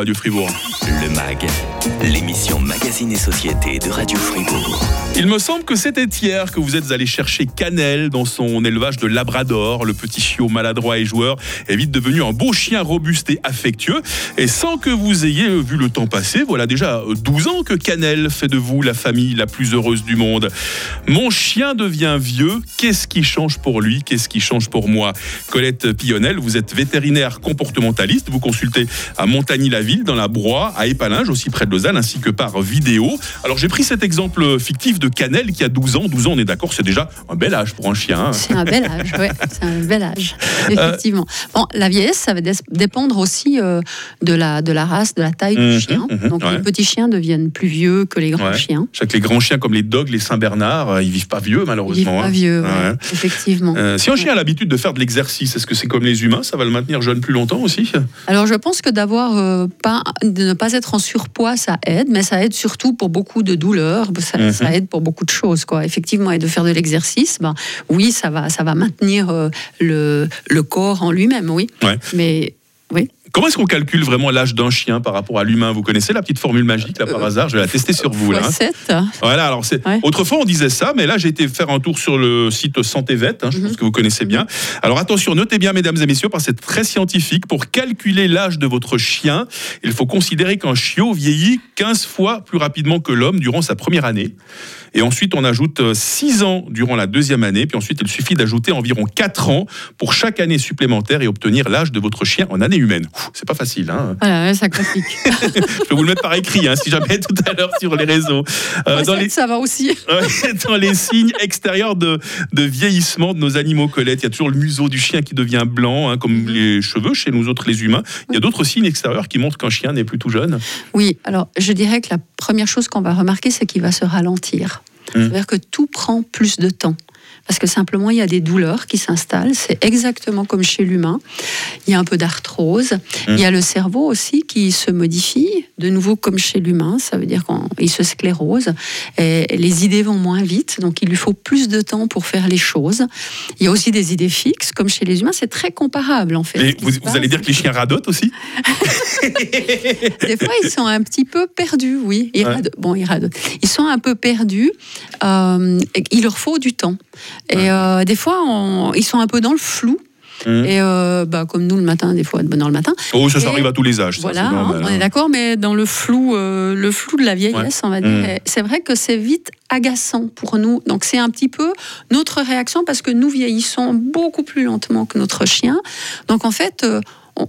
Radio Fribourg. Le MAG, l'émission Magazine et Société de Radio Fribourg. Il me semble que c'était hier que vous êtes allé chercher Canel dans son élevage de Labrador. Le petit chiot maladroit et joueur est vite devenu un beau chien robuste et affectueux. Et sans que vous ayez vu le temps passer, voilà déjà 12 ans que Canel fait de vous la famille la plus heureuse du monde. Mon chien devient vieux. Qu'est-ce qui change pour lui? Qu'est-ce qui change pour moi? Colette Pillonnel, vous êtes vétérinaire comportementaliste. Vous consultez à Montagny-la-Ville dans la Broye, à Épalinges, aussi près de Lausanne, ainsi que par vidéo. Alors j'ai pris cet exemple fictif de Canel qui a 12 ans. 12 ans, on est d'accord, c'est déjà un bel âge pour un chien. hein. C'est un bel âge, ouais, c'est un bel âge, effectivement. Bon, la vieillesse, ça va dé- dépendre aussi euh, de, la, de la race, de la taille Mhm, du chien. mhm, Donc ouais. les petits chiens deviennent plus vieux que les grands Ouais. chiens. Je sais que les grands chiens comme les dogs, les Saint-Bernard, euh, ils vivent pas vieux Ils vivent malheureusement. pas hein. vieux, ouais, effectivement. Euh, si un chien a l'habitude de faire de l'exercice, est-ce que c'est comme les humains Ça va le maintenir jeune plus longtemps aussi? Alors je pense que d'avoir euh, pas, de ne pas être en surpoids, ça aide, mais ça aide surtout pour beaucoup de douleurs, ça, Mhm. ça aide pour beaucoup de choses, quoi. Effectivement, et de faire de l'exercice, ben oui, ça va, ça va maintenir euh, le, le corps en lui-même, oui. Ouais. Mais oui. Comment est-ce qu'on calcule vraiment l'âge d'un chien par rapport à l'humain? Vous connaissez la petite formule magique là par Euh, hasard? Je vais la tester sur vous là. hein. Fois sept. Voilà, alors c'est Ouais. autrefois on disait ça, mais là j'ai été faire un tour sur le site Santé Vet, hein, je Mhm. pense que vous connaissez bien. Alors attention, notez bien mesdames et messieurs, parce que c'est très scientifique. Pour calculer l'âge de votre chien, il faut considérer qu'un chiot vieillit 15 fois plus rapidement que l'homme durant sa première année. Et ensuite on ajoute 6 ans durant la deuxième année, puis ensuite il suffit d'ajouter environ 4 ans pour chaque année supplémentaire et obtenir l'âge de votre chien en année humaine. C'est pas facile, hein Voilà, ouais, ça complique. je peux vous le mettre par écrit, hein, si jamais tout à l'heure sur les réseaux. Euh, dans les- Ça va aussi. Dans les signes extérieurs de, de vieillissement de nos animaux, Colette, il y a toujours le museau du chien qui devient blanc, hein, comme les cheveux chez nous autres les humains. Il y a d'autres signes extérieurs qui montrent qu'un chien n'est plus tout jeune. Oui, alors je dirais que la première chose qu'on va remarquer, c'est qu'il va se ralentir. C'est-à-dire que tout prend plus de temps. Parce que simplement, il y a des douleurs qui s'installent. C'est exactement comme chez l'humain. Il y a un peu d'arthrose. Mm. Il y a le cerveau aussi qui se modifie, de nouveau comme chez l'humain. Ça veut dire qu'il se sclérose. Et les idées vont moins vite. Donc, il lui faut plus de temps pour faire les choses. Il y a aussi des idées fixes, comme chez les humains. C'est très comparable, en fait. Mais vous, allez dire que les chiens radotent aussi? Des fois, ils sont un petit peu perdus, oui. Ils Ouais. Bon, ils radotent. Ils sont un peu perdus. euh, il leur faut du temps. Et euh, des fois, on- ils sont un peu dans le flou. Mhm. Et euh, bah, comme nous le matin, des fois, dans le matin. Oh, ça, ça Et arrive à tous les âges. ça, voilà, normal, hein, on hein. est d'accord, mais dans le flou, euh, le flou de la vieillesse, on va dire, Mhm. et c'est vrai que c'est vite agaçant pour nous. Donc c'est un petit peu notre réaction parce que nous vieillissons beaucoup plus lentement que notre chien. Donc en fait, euh,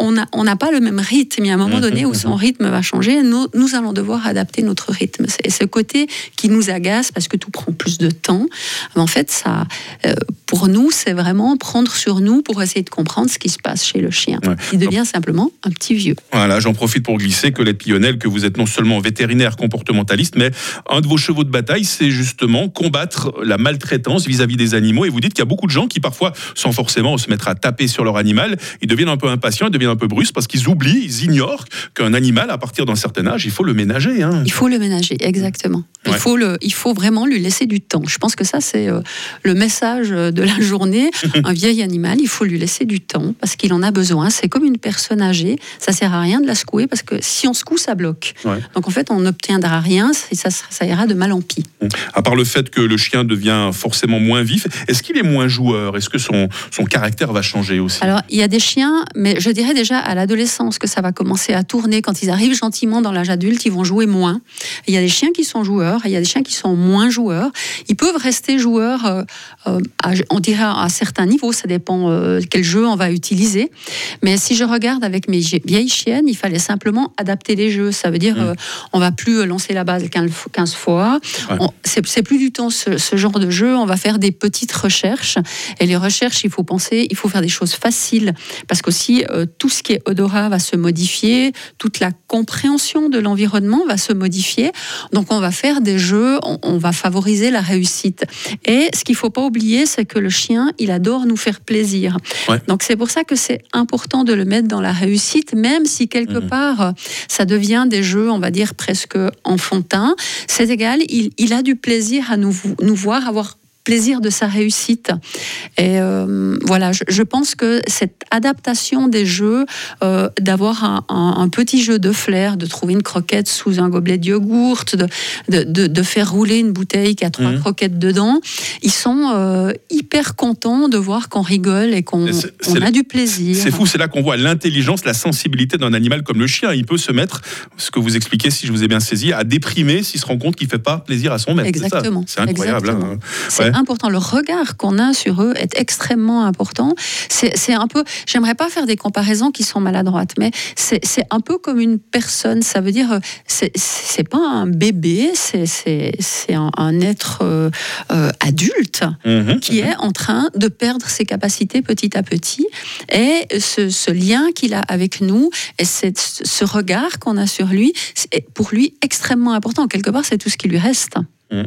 on- n'a on pas le même rythme. Il y a un moment Mhm, donné où mhm. son rythme va changer. Nous, nous allons devoir adapter notre rythme. C'est ce côté qui nous agace parce que tout prend plus de temps. Mais en fait, ça, euh, pour nous, c'est vraiment prendre sur nous pour essayer de comprendre ce qui se passe chez le chien. Ouais. Il devient simplement un petit vieux. Voilà, j'en profite pour glisser, Colette Pillonnel, que vous êtes non seulement vétérinaire comportementaliste, mais un de vos chevaux de bataille, c'est justement combattre la maltraitance vis-à-vis des animaux. Et vous dites qu'il y a beaucoup de gens qui, parfois, sans forcément se mettre à taper sur leur animal, ils deviennent un peu impatients, ils deviennent un peu brusques parce qu'ils oublient, ils ignorent qu'un animal, à partir d'un certain âge, il faut le ménager. hein. Il faut le ménager, exactement. Il, faut le, il faut vraiment lui laisser du temps. Je pense que ça, c'est euh, le message de la journée. Un vieil animal, il faut lui laisser du temps parce qu'il en a besoin. C'est comme une personne âgée. Ça sert à rien de la secouer parce que si on secoue, ça bloque. Ouais. Donc en fait, on n'obtiendra rien et ça, ça ira de mal en pis. À part le fait que le chien devient forcément moins vif, est-ce qu'il est moins joueur? Est-ce que son, son caractère va changer aussi? Alors, il y a des chiens, mais je dirais déjà à l'adolescence que ça va commencer à tourner. Quand ils arrivent gentiment dans l'âge adulte, ils vont jouer moins. Il y a des chiens qui sont joueurs, et il y a des chiens qui sont moins joueurs. Ils peuvent rester joueurs, euh, euh, on dirait à certains niveaux, ça dépend euh, quel jeu on va utiliser. Mais si je regarde avec mes vie- vieilles chiennes, il fallait simplement adapter les jeux. Ça veut dire, Mm. euh, on va plus euh, lancer la base 15 fo- 15 fois. Ouais. C'est plus du temps ce, ce genre de jeu. On va faire des petites recherches. Et les recherches, il faut penser, il faut faire des choses faciles. Parce qu'aussi, euh, tout ce qui est odorat va se modifier, toute la compréhension de l'environnement va se modifier. Donc, on va faire des jeux, on, on va favoriser la réussite. Et ce qu'il faut pas oublier, c'est que le chien, il adore nous faire plaisir. Ouais. Donc, c'est pour ça que c'est important de le mettre dans la réussite, même si quelque Mhm. part, ça devient des jeux, on va dire, presque enfantins. C'est égal, il, il a du plaisir à nous, nous voir avoir plaisir de sa réussite. Et euh, voilà, je, pense que cette adaptation des jeux, euh, d'avoir un, petit jeu de flair, de trouver une croquette sous un gobelet de yogourt, de, de, faire rouler une bouteille qui a trois mmh. croquettes dedans, ils sont euh, hyper contents de voir qu'on rigole et qu'on a du plaisir. C'est fou, c'est là qu'on voit l'intelligence, la sensibilité d'un animal comme le chien. Il peut se mettre, ce que vous expliquez, si je vous ai bien saisi, à déprimer s'il se rend compte qu'il ne fait pas plaisir à son maître. Exactement. C'est incroyable. Hein. Important. Le regard qu'on a sur eux est extrêmement important. C'est un peu, j'aimerais pas faire des comparaisons qui sont maladroites, mais c'est un peu comme une personne. Ça veut dire, c'est pas un bébé, c'est un, un, être euh, euh, adulte mhm. qui est en train de perdre ses capacités petit à petit. Et ce, ce lien qu'il a avec nous et ce regard qu'on a sur lui, c'est pour lui extrêmement important. Quelque part, c'est tout ce qui lui reste. Mmh.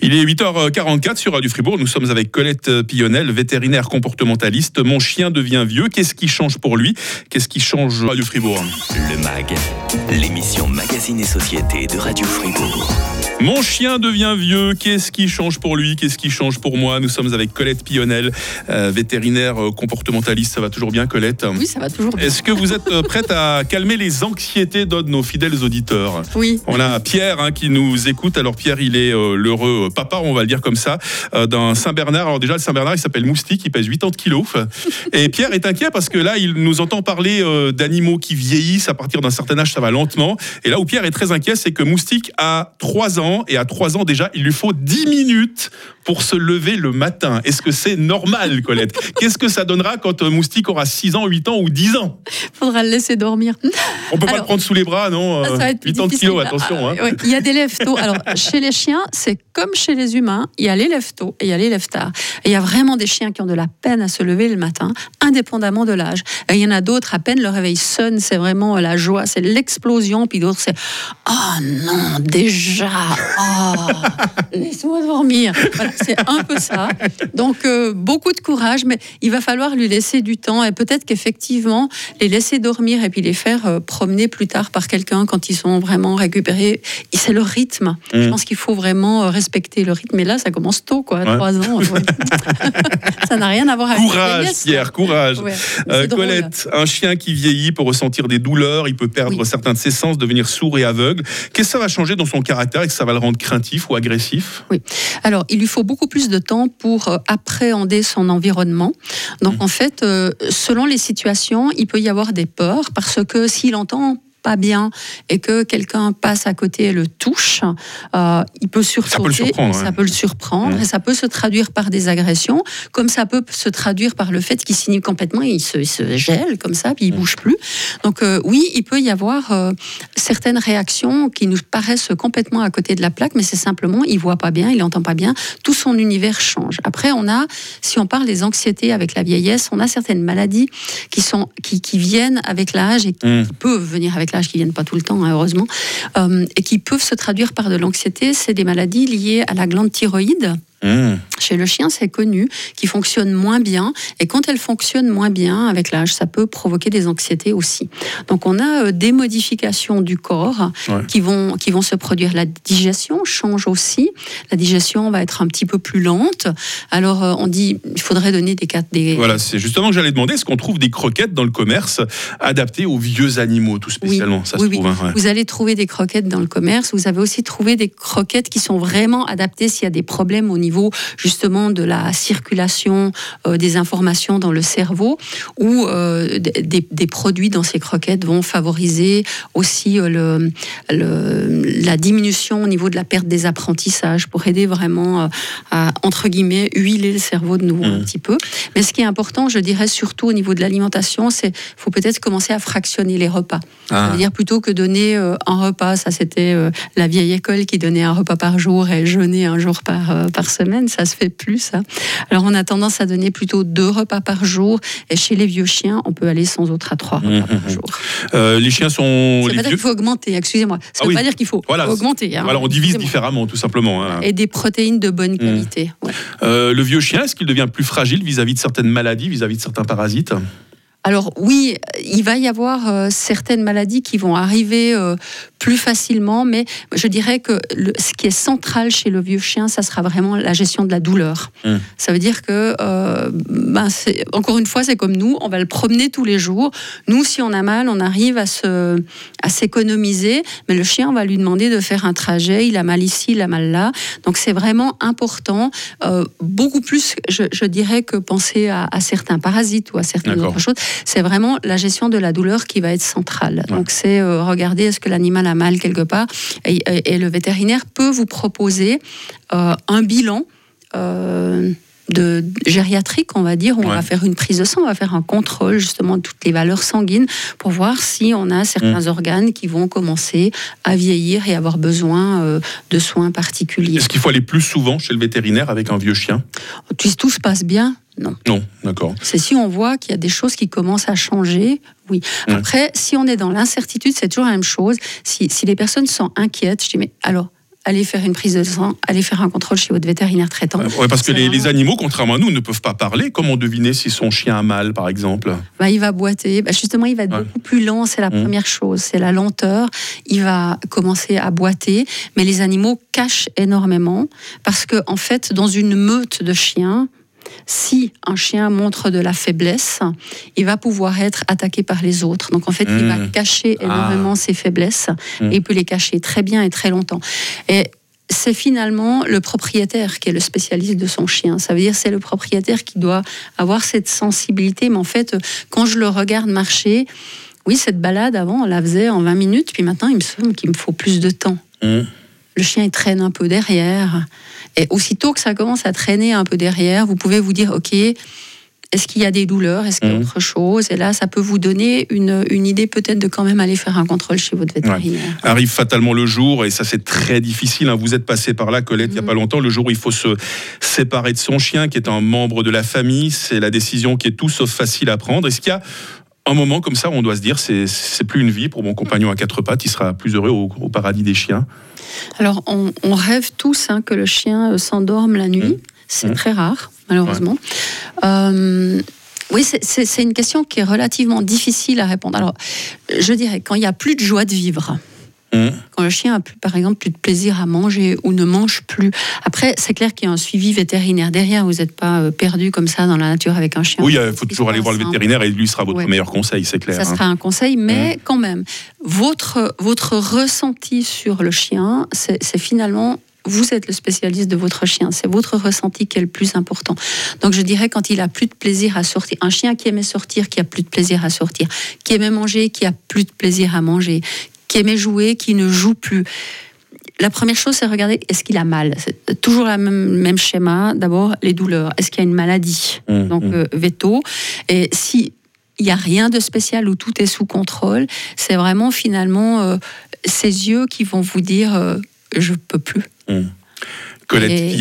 Il est 8h44 sur Radio Fribourg. Nous sommes avec Colette Pillonnel, vétérinaire comportementaliste. Mon chien devient vieux. Qu'est-ce qui change pour lui? Qu'est-ce qui change Radio Fribourg? Le MAG, l'émission Magazine et Société de Radio Fribourg. Mon chien devient vieux. Qu'est-ce qui change pour lui? Qu'est-ce qui change pour moi? Nous sommes avec Colette Pillonnel, euh, vétérinaire euh, comportementaliste. Ça va toujours bien, Colette? Oui, ça va toujours bien. Est-ce que vous êtes euh, prête à calmer les anxiétés de nos fidèles auditeurs? Oui. On a Pierre hein, qui nous écoute. Alors, Pierre, il est l'heureux papa, on va le dire comme ça, d'un Saint-Bernard. Alors, déjà, le Saint-Bernard, il s'appelle Moustique, il pèse 80 kilos. Et Pierre est inquiet parce que là, il nous entend parler d'animaux qui vieillissent. À partir d'un certain âge, ça va lentement. Et là où Pierre est très inquiet, c'est que Moustique a 3 ans et à 3 ans déjà, il lui faut 10 minutes pour se lever le matin. Est-ce que c'est normal, Colette? Qu'est-ce que ça donnera quand moustique aura 6 ans, 8 ans ou 10 ans? Faudra le laisser dormir. On peut pas le prendre sous les bras, non 8 ans de kilos, attention. Hein. il y a des lèvres tôt. Alors, chez les chiens, c'est comme chez les humains, il y a les lèvres tôt et il y a les lèvres tard. Et il y a vraiment des chiens qui ont de la peine à se lever le matin, indépendamment de l'âge. Et il y en a d'autres, à peine le réveil sonne, c'est vraiment la joie, c'est l'explosion. Puis d'autres, c'est « Oh non, déjà Oh, laisse-moi dormir. c'est un peu ça. Donc, euh, beaucoup de courage, mais il va falloir lui laisser du temps et peut-être qu'effectivement, les laisser dormir et puis les faire euh, promener plus tard par quelqu'un quand ils sont vraiment récupérés. C'est le rythme. Je mm. pense qu'il faut vraiment euh, respecter le rythme. Et là, ça commence tôt, quoi, à 3 ans. ça n'a rien à voir avec Courage, Pierre, courage. Colette, un chien qui vieillit peut ressentir des douleurs, il peut perdre certains de ses sens, devenir sourd et aveugle. Qu'est-ce que ça va changer dans son caractère et que ça va le rendre craintif ou agressif? Oui. Alors, il lui faut beaucoup plus de temps pour euh, appréhender son environnement. Donc, mmh. en fait, euh, selon les situations, il peut y avoir des peurs parce que s'il entend pas bien et que quelqu'un passe à côté et le touche, euh, il peut sursauter, ça peut le surprendre, ça peut le surprendre et ça peut se traduire par des agressions, comme ça peut se traduire par le fait qu'il signe complètement, il se, il se, gèle comme ça, puis il bouge plus. Donc euh, oui, il peut y avoir euh, certaines réactions qui nous paraissent complètement à côté de la plaque, mais c'est simplement il voit pas bien, il entend pas bien, tout son univers change. Après, on a, si on parle des anxiétés avec la vieillesse, on a certaines maladies qui sont qui, qui viennent avec l'âge et qui, mmh. peuvent venir avec l'âge qui viennent pas tout le temps, hein, heureusement, euh, et qui peuvent se traduire par de l'anxiété. C'est des maladies liées à la glande thyroïde. Mmh. Chez le chien, c'est connu, qui fonctionne moins bien. Et quand elle fonctionne moins bien avec l'âge, ça peut provoquer des anxiétés aussi. Donc on a euh, des modifications du corps qui, vont, qui vont se produire. La digestion change aussi. La digestion va être un petit peu plus lente. Alors euh, on dit, il faudrait donner des... des... Voilà, c'est justement que j'allais demander, est-ce qu'on trouve des croquettes dans le commerce adaptées aux vieux animaux, tout spécialement? Ça se trouve, hein, Vous allez trouver des croquettes dans le commerce. Vous avez aussi trouvé des croquettes qui sont vraiment adaptées s'il y a des problèmes au niveau niveau justement de la circulation euh, des informations dans le cerveau, où euh, des, produits dans ces croquettes vont favoriser aussi euh, le, la diminution au niveau de la perte des apprentissages pour aider vraiment à, entre guillemets, huiler le cerveau de nouveau un mmh. petit peu. Mais ce qui est important, je dirais surtout au niveau de l'alimentation, c'est faut peut-être commencer à fractionner les repas. Ah. C'est-à-dire plutôt que donner un repas, ça c'était la vieille école qui donnait un repas par jour et jeûner un jour par, par semaine, ça se fait plus. Ça. Alors on a tendance à donner plutôt deux repas par jour. Et chez les vieux chiens, on peut aller sans autre à trois repas par mmh, mmh. jour. Euh, les chiens sont. Ça veut pas dire qu'il faut augmenter, excusez-moi. Ça ne ah pas dire qu'il faut, augmenter. Hein. Voilà, on divise différemment, tout simplement. Hein. Et des protéines de bonne qualité. Euh, le vieux chien, est-ce qu'il devient plus fragile vis-à-vis de certaines maladies, vis-à-vis de certains parasites? Alors oui, il va y avoir euh, certaines maladies qui vont arriver plus facilement, mais je dirais que le, ce qui est central chez le vieux chien, ça sera vraiment la gestion de la douleur. Hum. Ça veut dire que, euh, ben, encore une fois, c'est comme nous, on va le promener tous les jours. Nous, si on a mal, on arrive à se, à s'économiser, mais le chien, on va lui demander de faire un trajet. Il a mal ici, il a mal là. Donc c'est vraiment important, euh, beaucoup plus, je, je dirais, que penser à, à certains parasites ou à certaines autres choses. C'est vraiment la gestion de la douleur qui va être centrale. Ouais. Donc c'est euh, regarder est-ce que l'animal mal quelque part, et, le vétérinaire peut vous proposer euh, un bilan. De gériatrique, on va dire, où on va faire une prise de sang, on va faire un contrôle justement de toutes les valeurs sanguines pour voir si on a certains Mm. organes qui vont commencer à vieillir et avoir besoin euh, de soins particuliers. Est-ce qu'il faut aller plus souvent chez le vétérinaire avec un vieux chien? Si tout se passe bien, non. Non, d'accord. C'est si on voit qu'il y a des choses qui commencent à changer, oui. Ouais. Après, si on est dans l'incertitude, c'est toujours la même chose. Si, si les personnes sont inquiètes, je dis, mais alors, allez faire une prise de sang, allez faire un contrôle chez votre vétérinaire traitant. Ouais, parce que les, animaux, contrairement à nous, ne peuvent pas parler. Comment deviner si son chien a mal, par exemple? Bah, il va boiter. Bah, justement, il va être Ouais. beaucoup plus lent. C'est la Mhm. première chose. C'est la lenteur. Il va commencer à boiter. Mais les animaux cachent énormément parce que, en fait, dans une meute de chiens, si un chien montre de la faiblesse, il va pouvoir être attaqué par les autres. Donc, en fait, il va Mhm. cacher Ah. énormément ses faiblesses Mhm. et il peut les cacher très bien et très longtemps. Et c'est finalement le propriétaire qui est le spécialiste de son chien. Ça veut dire c'est le propriétaire qui doit avoir cette sensibilité. Mais en fait, quand je le regarde marcher, oui, cette balade avant, on la faisait en 20 minutes, puis maintenant, il me semble qu'il me faut plus de temps. Hum. Le chien, il traîne un peu derrière. Et aussitôt que ça commence à traîner un peu derrière, vous pouvez vous dire, OK, est-ce qu'il y a des douleurs? Est-ce qu'il y a Mhm. autre chose? Et là, ça peut vous donner une, une idée peut-être de quand même aller faire un contrôle chez votre vétérinaire. Arrive fatalement le jour, et ça c'est très difficile. hein. Vous êtes passé par là, Colette, il n'y a Mhm. pas longtemps, le jour où il faut se séparer de son chien, qui est un membre de la famille. C'est la décision qui est tout sauf facile à prendre. Est-ce qu'il y a un moment comme ça où on doit se dire c'est c'est plus une vie pour mon compagnon à quatre pattes, il sera plus heureux au, au paradis des chiens Alors, on, on rêve tous hein, que le chien euh, s'endorme la nuit. Mhm. C'est Mhm. très rare, malheureusement. Euh, oui, c'est une question qui est relativement difficile à répondre. Alors, je dirais, quand il n'y a plus de joie de vivre, Hum. quand le chien a plus, par exemple plus de plaisir à manger ou ne mange plus. Après, c'est clair qu'il y a un suivi vétérinaire derrière. Vous n'êtes pas euh, perdu comme ça dans la nature avec un chien. Oui, il faut toujours aller voir le vétérinaire et lui sera votre Ouais. meilleur conseil, c'est clair. Ça hein. sera un conseil, mais quand même, votre, votre ressenti sur le chien, c'est c'est finalement, vous êtes le spécialiste de votre chien, c'est votre ressenti qui est le plus important. Donc je dirais quand il a plus de plaisir à sortir, un chien qui aimait sortir, qui a plus de plaisir à sortir, qui aimait manger, qui a plus de plaisir à manger, qui aimait jouer, qui ne joue plus. La première chose, c'est regarder est-ce qu'il a mal? C'est toujours le même, même schéma. D'abord, les douleurs. Est-ce qu'il y a une maladie? Hum, donc hum. euh, veto. Et si il n'y a rien de spécial où tout est sous contrôle, c'est vraiment finalement euh, ces yeux qui vont vous dire euh, je peux plus. Colette Et-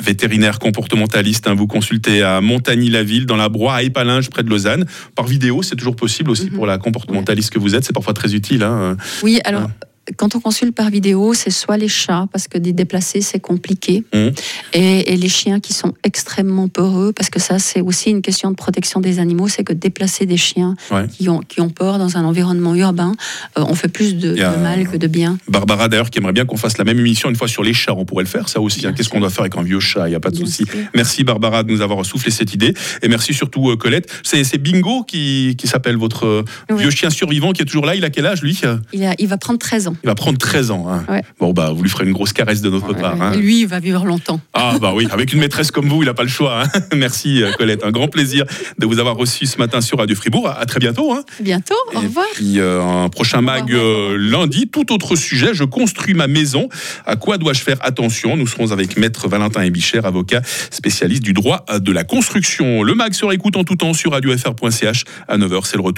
vétérinaire comportementaliste, hein, vous consultez à Montagny-la-Ville, dans la Broye, à Épalinges, près de Lausanne. Par vidéo, c'est toujours possible aussi Mhm. pour la comportementaliste que vous êtes, c'est parfois très utile. hein. Oui, alors. Quand on consulte par vidéo, c'est soit les chats, parce que des déplacés, c'est compliqué, Mhm. et, et les chiens qui sont extrêmement peureux, parce que ça, c'est aussi une question de protection des animaux, c'est que déplacer des chiens Ouais. qui, ont, qui ont peur dans un environnement urbain, euh, on fait plus de, mal que de bien. Barbara, d'ailleurs, qui aimerait bien qu'on fasse la même émission une fois sur les chats. On pourrait le faire, ça aussi. hein. Qu'est-ce qu'on doit faire avec un vieux chat? Il n'y a pas de Bien souci. sûr. Merci, Barbara, de nous avoir soufflé cette idée. Et merci surtout, euh, Colette. C'est Bingo qui, qui s'appelle votre euh, vieux chien survivant qui est toujours là. Il a quel âge, lui? Il, a- il va prendre 13 ans. Il va prendre 13 ans. hein. Ouais. Bon, bah, vous lui ferez une grosse caresse de notre part. hein. Et lui, il va vivre longtemps. Ah bah oui, avec une maîtresse comme vous, il n'a pas le choix. hein. Merci euh, Colette, un grand plaisir de vous avoir reçu ce matin sur Radio Fribourg. À très bientôt. hein. Bientôt, au Et revoir. puis euh, un prochain mag euh, lundi, tout autre sujet. Je construis ma maison. À quoi dois-je faire attention? Nous serons avec Maître Valentin Ebicher, avocat spécialiste du droit de la construction. Le mag se réécoute en tout temps sur radiofr.ch à 9h. C'est le retour.